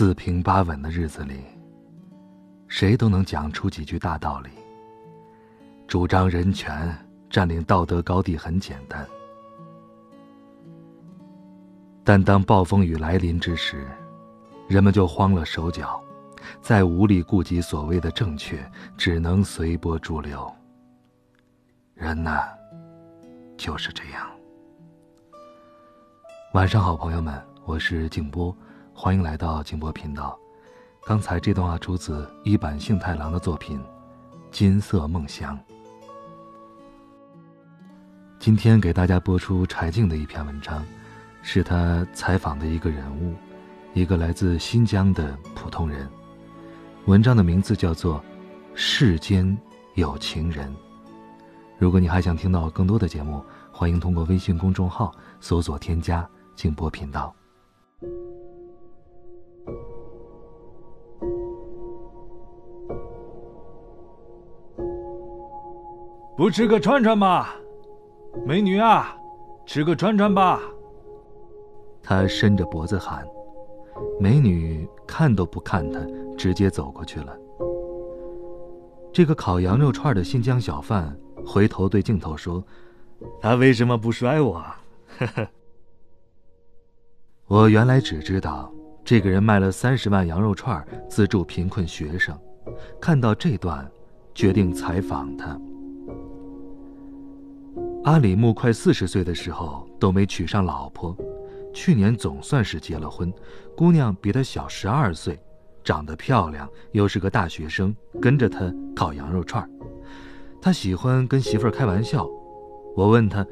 四平八稳的日子里，谁都能讲出几句大道理。主张人权、占领道德高地很简单，但当暴风雨来临之时，人们就慌了手脚，再无力顾及所谓的正确，只能随波逐流。人呐，就是这样。晚上好，朋友们，我是静波。欢迎来到静波频道。刚才这段话出自一坂幸太郎的作品《金色梦乡》。今天给大家播出柴静的一篇文章，是他采访的一个人物，一个来自新疆的普通人。文章的名字叫做《世间有情人》。如果你还想听到更多的节目，欢迎通过微信公众号搜索添加“静波频道”。不吃个串串吗？美女啊，吃个串串吧。他伸着脖子喊，美女看都不看他，直接走过去了。这个烤羊肉串的新疆小贩回头对镜头说：“他为什么不甩我？”呵呵。我原来只知道这个人卖了三十万羊肉串资助贫困学生，看到这段，决定采访他。阿里木快四十岁的时候都没娶上老婆，去年总算是结了婚，姑娘比他小十二岁，长得漂亮，又是个大学生，跟着他烤羊肉串他喜欢跟媳妇儿开玩笑，我问他，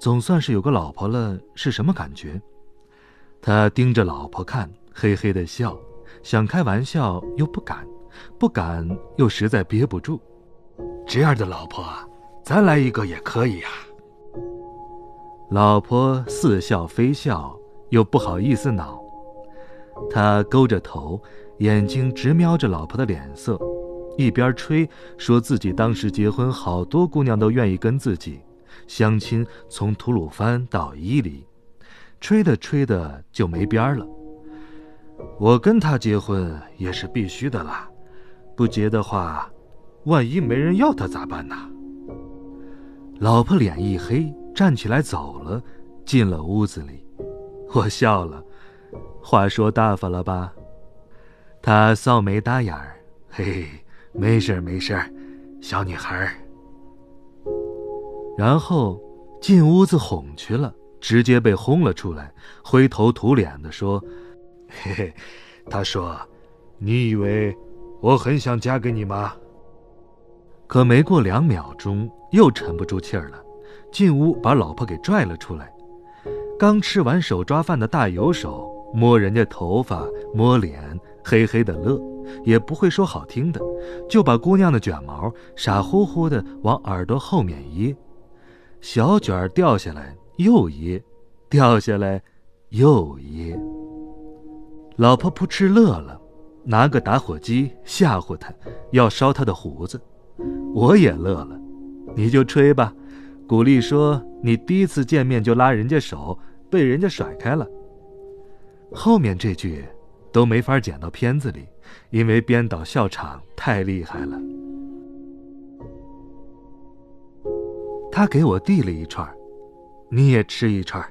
总算是有个老婆了，是什么感觉？他盯着老婆看，嘿嘿的笑，想开玩笑又不敢，不敢又实在憋不住，这样的老婆啊。再来一个也可以呀。老婆似笑非笑，又不好意思恼。他勾着头，眼睛直瞄着老婆的脸色，一边吹，说自己当时结婚，好多姑娘都愿意跟自己相亲，从吐鲁番到伊犁，吹的吹的就没边儿了。我跟他结婚也是必须的啦，不结的话，万一没人要他咋办呢？老婆脸一黑，站起来走了，进了屋子里。我笑了，话说大发了吧？他臊眉搭眼儿，嘿，没事儿没事儿，小女孩儿。然后进屋子哄去了，直接被轰了出来，灰头土脸的说：“嘿嘿，他说，你以为我很想嫁给你吗？”可没过两秒钟。又沉不住气儿了，进屋把老婆给拽了出来。刚吃完手抓饭的大油手摸人家头发摸脸，嘿嘿的乐，也不会说好听的，就把姑娘的卷毛傻乎乎的往耳朵后面掖，小卷儿掉下来又掖，掉下来又掖。老婆扑哧乐了，拿个打火机吓唬他，要烧他的胡子。我也乐了。你就吹吧，鼓励说你第一次见面就拉人家手，被人家甩开了。后面这句都没法剪到片子里，因为编导笑场太厉害了。他给我递了一串，你也吃一串。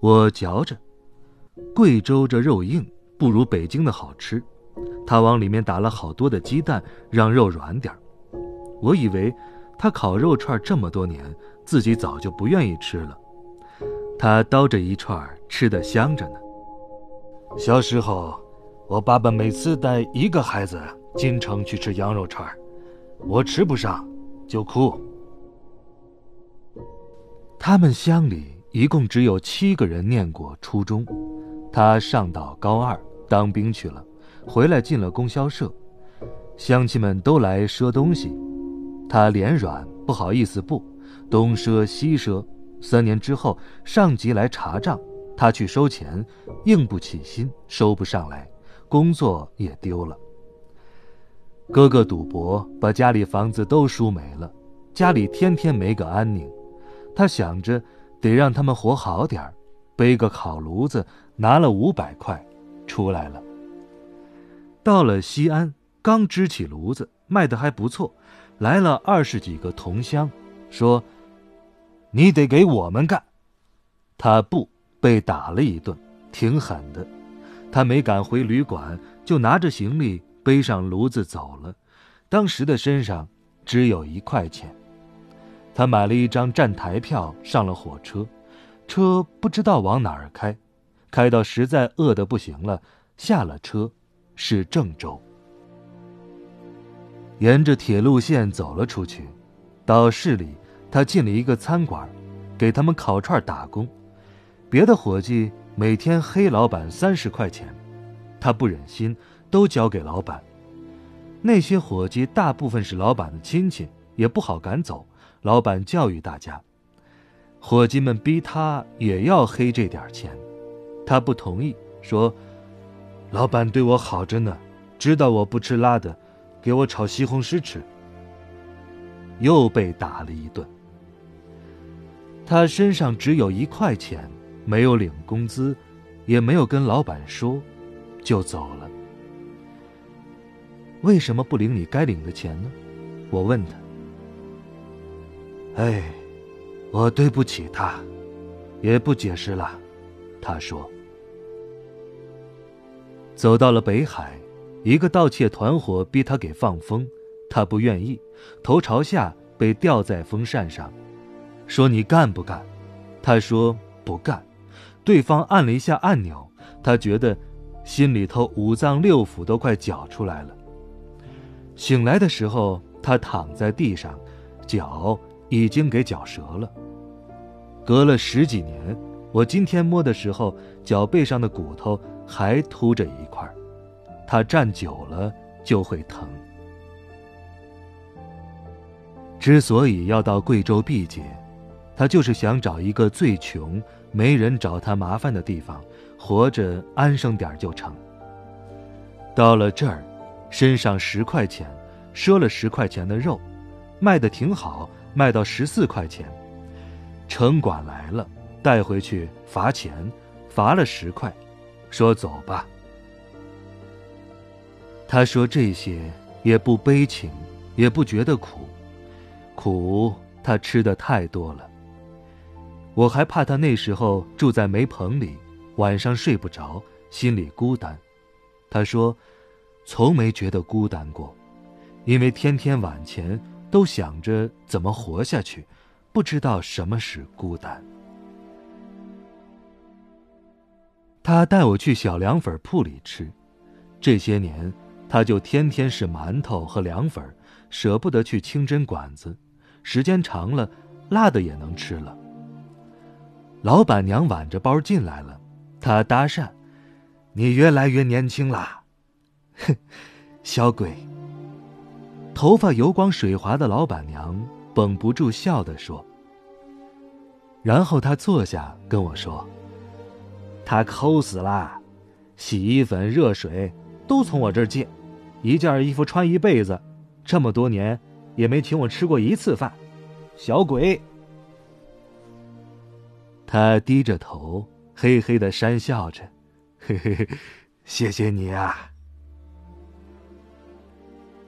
我嚼着，贵州这肉硬，不如北京的好吃。他往里面打了好多的鸡蛋，让肉软点我以为。他烤肉串这么多年，自己早就不愿意吃了。他叨着一串，吃的香着呢。小时候，我爸爸每次带一个孩子进城去吃羊肉串，我吃不上就哭。他们乡里一共只有七个人念过初中，他上到高二当兵去了，回来进了供销社，乡亲们都来赊东西，他脸软不好意思不，东赊西赊。三年之后，上级来查账，他去收钱，硬不起心，收不上来，工作也丢了。哥哥赌博，把家里房子都输没了，家里天天没个安宁。他想着得让他们活好点儿，背个烤炉子，拿了五百块，出来了。到了西安，刚支起炉子，卖的还不错，来了二十几个同乡，说。你得给我们干，他不被打了一顿，挺狠的。他没敢回旅馆，就拿着行李背上炉子走了。当时的身上只有一块钱，他买了一张站台票，上了火车。车不知道往哪儿开，开到实在饿得不行了，下了车，是郑州。沿着铁路线走了出去，到市里。他进了一个餐馆，给他们烤串打工。别的伙计每天黑老板三十块钱，他不忍心都交给老板。那些伙计大部分是老板的亲戚，也不好赶走。老板教育大家，伙计们逼他也要黑这点钱，他不同意，说：“老板对我好着呢，知道我不吃辣的，给我炒西红柿吃。”又被打了一顿。他身上只有一块钱，没有领工资，也没有跟老板说，就走了。为什么不领你该领的钱呢？我问他。哎，我对不起他，也不解释了。他说。走到了北海，一个盗窃团伙逼他给放风，他不愿意，头朝下被吊在风扇上。说你干不干？他说不干。对方按了一下按钮，他觉得心里头五脏六腑都快绞出来了。醒来的时候，他躺在地上，脚已经给绞折了。隔了十几年，我今天摸的时候，脚背上的骨头还凸着一块。他站久了就会疼。之所以要到贵州毕节。他就是想找一个最穷、没人找他麻烦的地方，活着安生点就成。到了这儿，身上十块钱，赊了十块钱的肉，卖的挺好，卖到十四块钱。城管来了，带回去罚钱，罚了十块，说走吧。他说这些也不悲情，也不觉得苦，苦他吃的太多了。我还怕他那时候住在煤棚里，晚上睡不着，心里孤单。他说，从没觉得孤单过，因为天天晚前都想着怎么活下去，不知道什么是孤单。他带我去小凉粉铺里吃，这些年他就天天是馒头和凉粉，舍不得去清真馆子，时间长了，辣的也能吃了。老板娘挽着包进来了，他搭讪：“你越来越年轻啦。”哼，小鬼。头发油光水滑的老板娘绷不住笑的说。然后他坐下跟我说：“他抠死了，洗衣粉、热水都从我这儿借，一件衣服穿一辈子，这么多年也没请我吃过一次饭，小鬼。”他低着头，嘿嘿的讪笑着，嘿嘿嘿，谢谢你啊。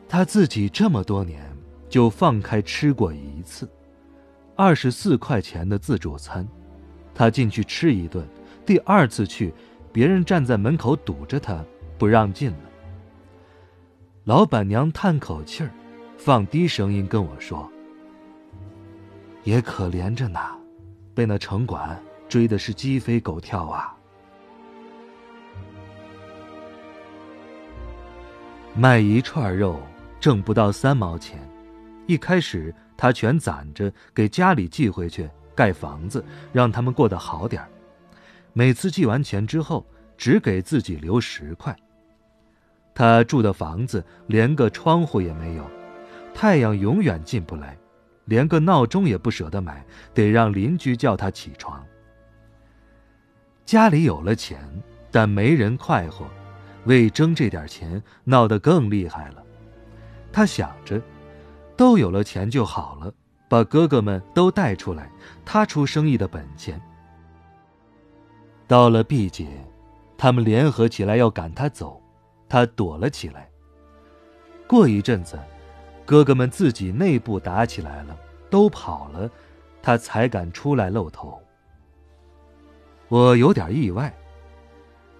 他自己这么多年就放开吃过一次，二十四块钱的自助餐，他进去吃一顿，第二次去，别人站在门口堵着他，不让进了。老板娘叹口气儿，放低声音跟我说：“也可怜着呢。”被那城管追的是鸡飞狗跳啊！卖一串肉挣不到三毛钱，一开始他全攒着给家里寄回去盖房子，让他们过得好点儿每次寄完钱之后，只给自己留十块。他住的房子连个窗户也没有，太阳永远进不来，连个闹钟也不舍得买，得让邻居叫他起床。家里有了钱，但没人快活，为争这点钱闹得更厉害了。他想着，都有了钱就好了，把哥哥们都带出来，他出生意的本钱。到了毕节，他们联合起来要赶他走。他躲了起来。过一阵子，哥哥们自己内部打起来了，都跑了，他才敢出来露头。我有点意外。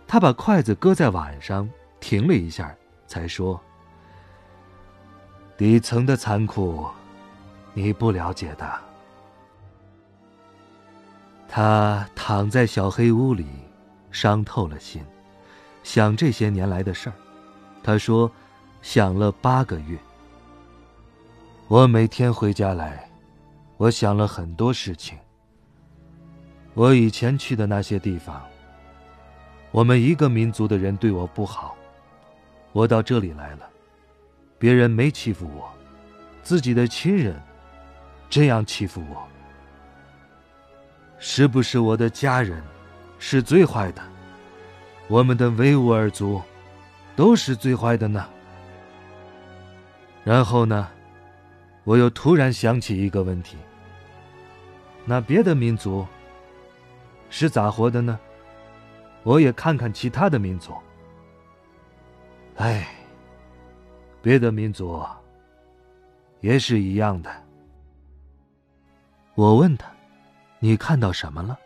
他把筷子搁在碗上，停了一下，才说：“底层的残酷，你不了解的。”他躺在小黑屋里，伤透了心，想这些年来的事儿。他说：“想了八个月。我每天回家来，我想了很多事情。我以前去的那些地方，我们一个民族的人对我不好。我到这里来了，别人没欺负我，自己的亲人这样欺负我，是不是我的家人是最坏的？我们的维吾尔族。”都是最坏的呢。然后呢，我又突然想起一个问题：那别的民族是咋活的呢？我也看看其他的民族。哎，别的民族也是一样的。我问他：“你看到什么了？”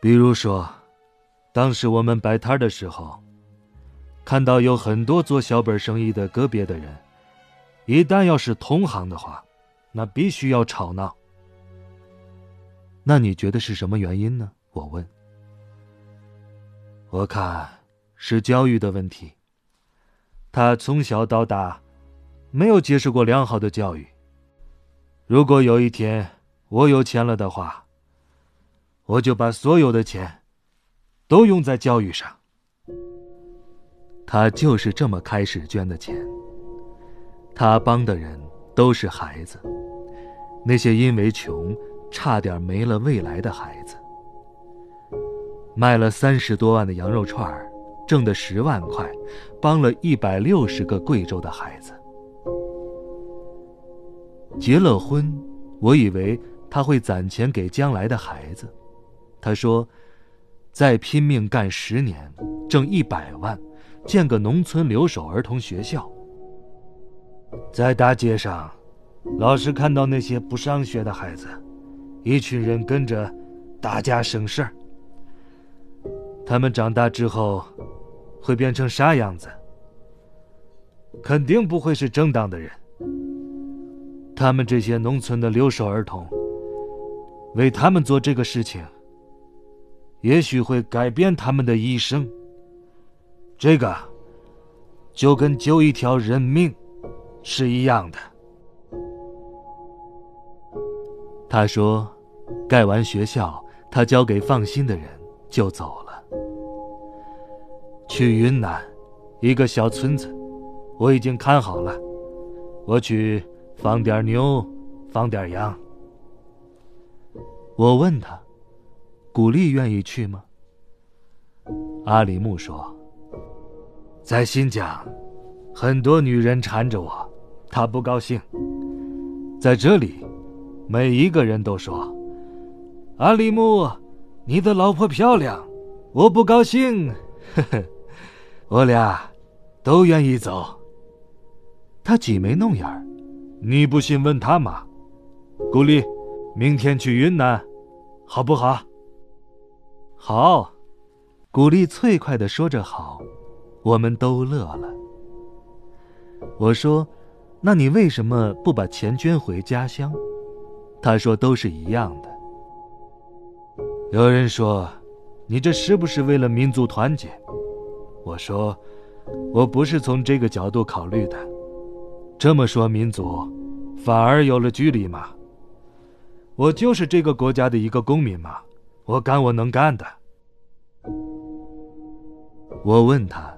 比如说，当时我们摆摊的时候。看到有很多做小本生意的个别的人，一旦要是同行的话，那必须要吵闹。那你觉得是什么原因呢？我问。我看是教育的问题。他从小到大没有接受过良好的教育。如果有一天我有钱了的话，我就把所有的钱都用在教育上。他就是这么开始捐的钱。他帮的人都是孩子，那些因为穷差点没了未来的孩子。卖了三十多万的羊肉串，挣的十万块，帮了一百六十个贵州的孩子。结了婚，我以为他会攒钱给将来的孩子。他说：“再拼命干十年，挣一百万。”建个农村留守儿童学校，在大街上，老是看到那些不上学的孩子，一群人跟着打架省事儿。他们长大之后会变成啥样子？肯定不会是正当的人。他们这些农村的留守儿童，为他们做这个事情，也许会改变他们的一生。这个就跟救一条人命是一样的。他说：“盖完学校，他交给放心的人就走了。去云南一个小村子，我已经看好了。我去放点牛，放点羊。”我问他：“古丽愿意去吗？”阿里木说。在新疆，很多女人缠着我，她不高兴。在这里，每一个人都说：“阿里木，你的老婆漂亮。”我不高兴，呵呵，我俩都愿意走。他挤眉弄眼儿，你不信问他嘛。古丽，明天去云南，好不好？好，古丽脆快的说着好。我们都乐了。我说：“那你为什么不把钱捐回家乡？”他说：“都是一样的。”有人说：“你这是不是为了民族团结？”我说：“我不是从这个角度考虑的。这么说，民族反而有了距离嘛。我就是这个国家的一个公民嘛，我干我能干的。”我问他：“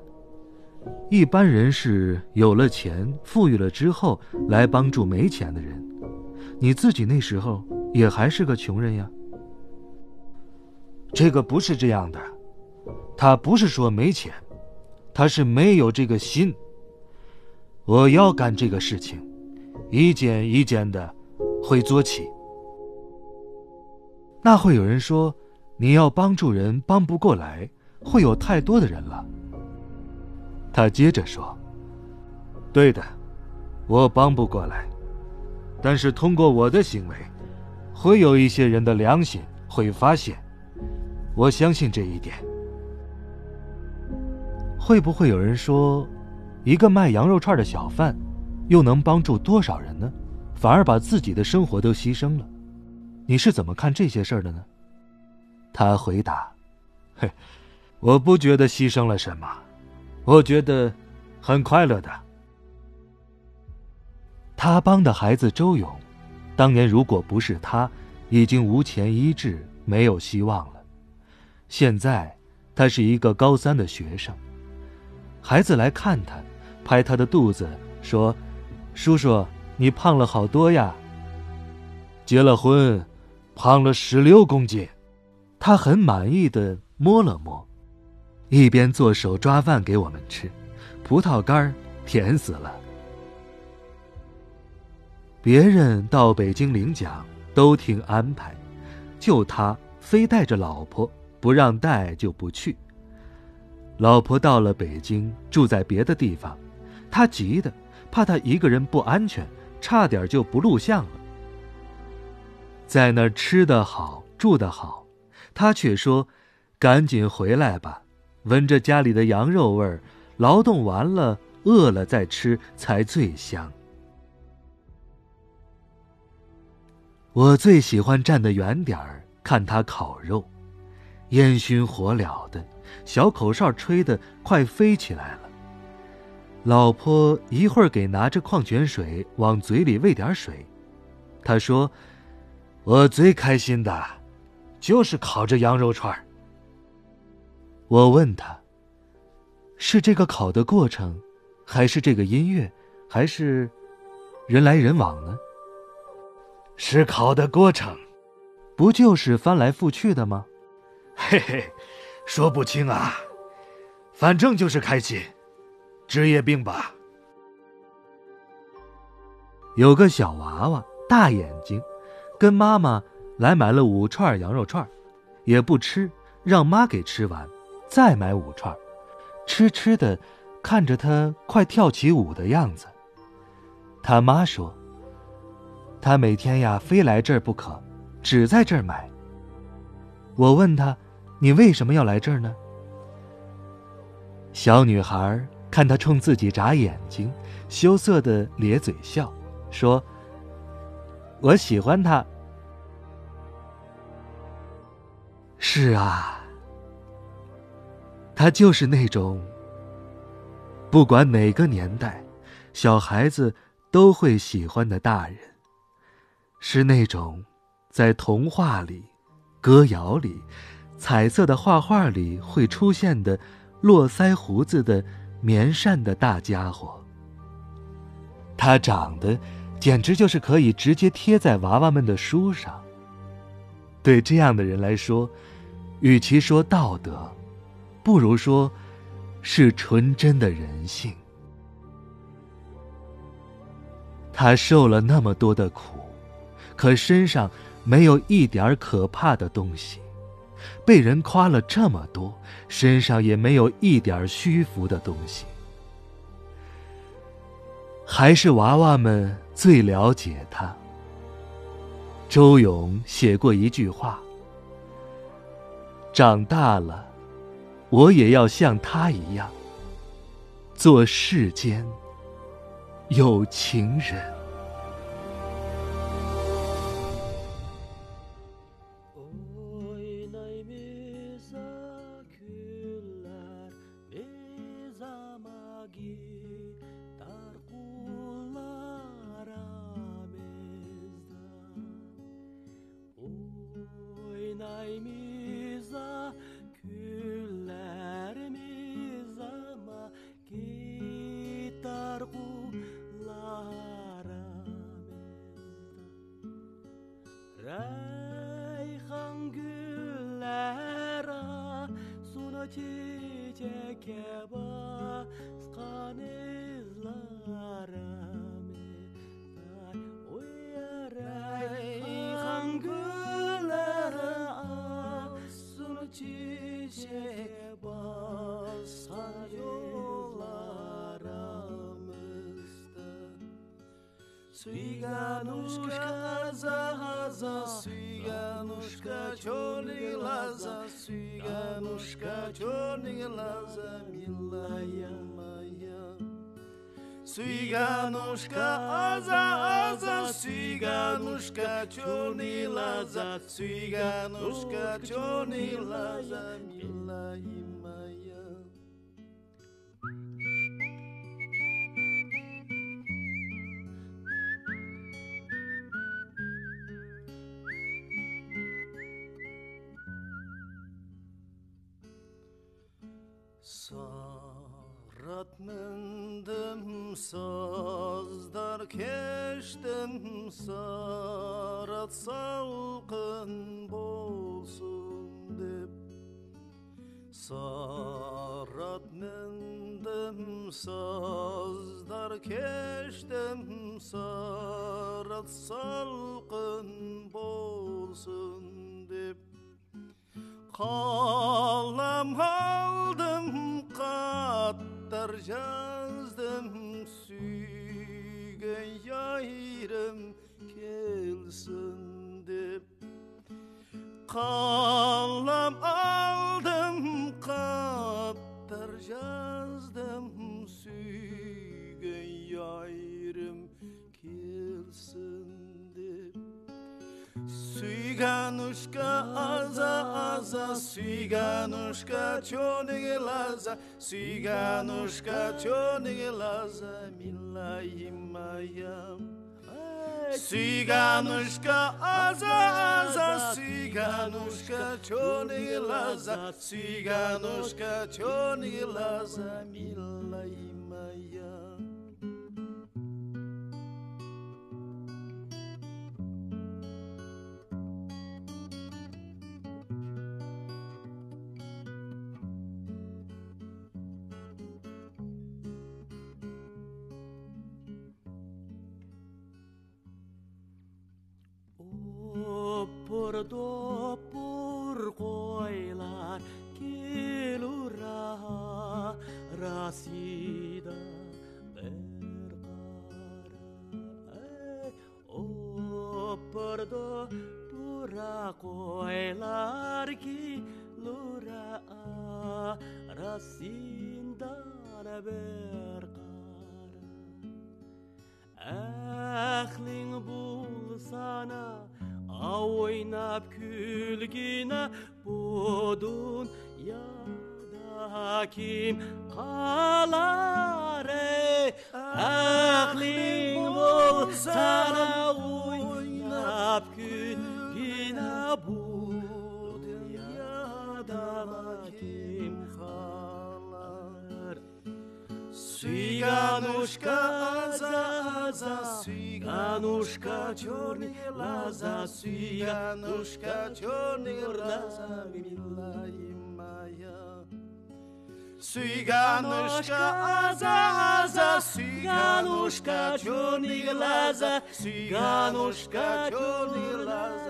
一般人是有了钱、富裕了之后来帮助没钱的人，你自己那时候也还是个穷人呀？”这个不是这样的，他不是说没钱，他是没有这个心。我要干这个事情，一件一件的会做起。那会有人说，你要帮助人帮不过来，会有太多的人了。他接着说：“对的，我帮不过来，但是通过我的行为，会有一些人的良心会发现。我相信这一点。会不会有人说，一个卖羊肉串的小贩，又能帮助多少人呢？反而把自己的生活都牺牲了。”你是怎么看这些事儿的呢？他回答：“嘿，我不觉得牺牲了什么，我觉得很快乐的。”他帮的孩子周勇，当年如果不是他，已经无钱医治，没有希望了。现在他是一个高三的学生，孩子来看他，拍他的肚子说：“叔叔，你胖了好多呀。”结了婚。胖了十六公斤，他很满意的摸了摸，一边做手抓饭给我们吃，葡萄干甜死了。别人到北京领奖都听安排，就他非带着老婆，不让带就不去。老婆到了北京，住在别的地方，他急的怕他一个人不安全，差点就不录像了。在那儿吃得好，住得好，他却说：“赶紧回来吧，闻着家里的羊肉味儿，劳动完了，饿了再吃才最香。”我最喜欢站得远点儿看他烤肉，烟熏火燎的，小口哨吹得快飞起来了。老婆一会儿给拿着矿泉水往嘴里喂点水，他说。我最开心的，就是烤着羊肉串我问他：“是这个烤的过程，还是这个音乐，还是人来人往呢？”是烤的过程，不就是翻来覆去的吗？嘿嘿，说不清啊，反正就是开心，职业病吧。有个小娃娃，大眼睛。跟妈妈来买了五串羊肉串，也不吃，让妈给吃完，再买五串，吃吃的，看着他快跳起舞的样子。他妈说：“他每天呀，非来这儿不可，只在这儿买。”我问他：“你为什么要来这儿呢？”小女孩看他冲自己眨眼睛，羞涩的咧嘴笑，说。我喜欢他。是啊，他就是那种不管哪个年代，小孩子都会喜欢的大人，是那种在童话里、歌谣里、彩色的画画里会出现的络腮胡子的棉扇的大家伙。他长得。简直就是可以直接贴在娃娃们的书上。对这样的人来说，与其说道德，不如说是纯真的人性。他受了那么多的苦，可身上没有一点可怕的东西；被人夸了这么多，身上也没有一点虚浮的东西。还是娃娃们。最了解他。周勇写过一句话：“长大了，我也要像他一样，做世间有情人。” Ciganuszka zahaza, ciganuszka czorny laza, ciganuszka czorny laza, Siga-nos, casa, aza, aza, ciganuszka czorny laza, ciganuszka czorny laza, Sarat mindim sazdar keştim Sarat salqın bolsun deb Sarat mindim sazdar keştim Sarat salqın bolsun Kalem aldım katlar yazdım Süge yayrım kelsin dip. Kalem aldım katlar yazdım Сиганушка, аза, аза, сиганушка, черные лаза, сиганушка, черные лаза, милая моя. Сиганушка, аза, аза, сиганушка, черные лаза, сиганушка, черные лаза, милая. Gordo koylar kelura rasida bir qara Opardo pura koylar kelura rasida bir яда ким қалар ей Әхлің булсана ойнап күлгіна будун яда ким қалар Сүйганушка аза аза Сүйганушка черный лаза Сүйганушка черный лаза Милая моя Cyganuszka, aza, aza, cyganuszka, czorny laza, cyganuszka, czorny laza.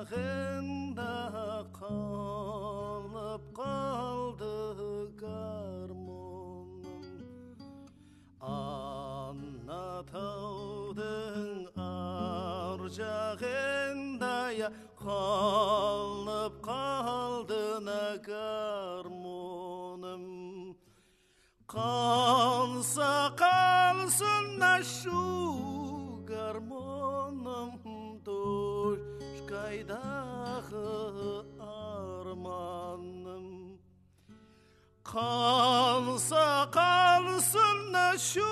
Rachel. Kalsa kalsın da şu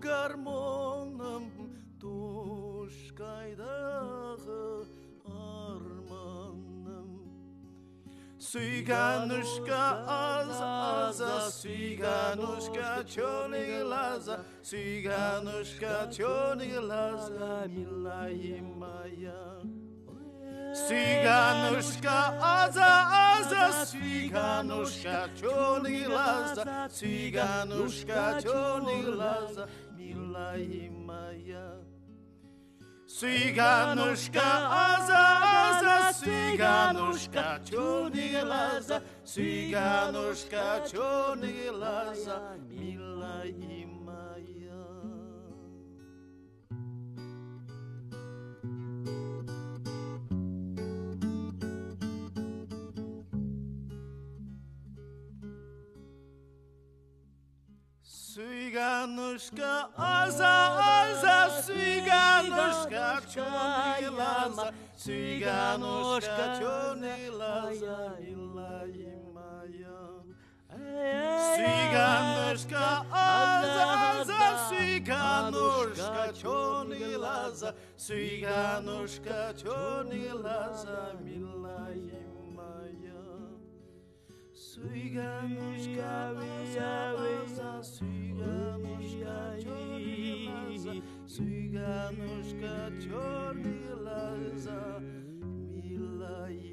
garmonum Tuşkaydağı armanım. Suyganuşka az aza Suyganuşka çoğunu laza Suyganuşka çoğunu laza Millahi maya. Ciganuška, aza, aza, ciganuška, čolni laza, ciganuška, čolni laza, mila i moja. Ciganuška, aza, aza, ciganuška, čolni laza, ciganuška, čolni laza, mila i moja. Ciganuszka, oza, oza, ciganuszka, czarny lazar, ciganuszka, czarny lazar, illa i maja. Ciganuszka, oza, oza, ciganuszka, czarny lazar, ciganuszka, czarny lazar, illa i maja. Suyganushka Viyaviza Suyganushka Chornilaza Suyganushka Chornilaza Milayi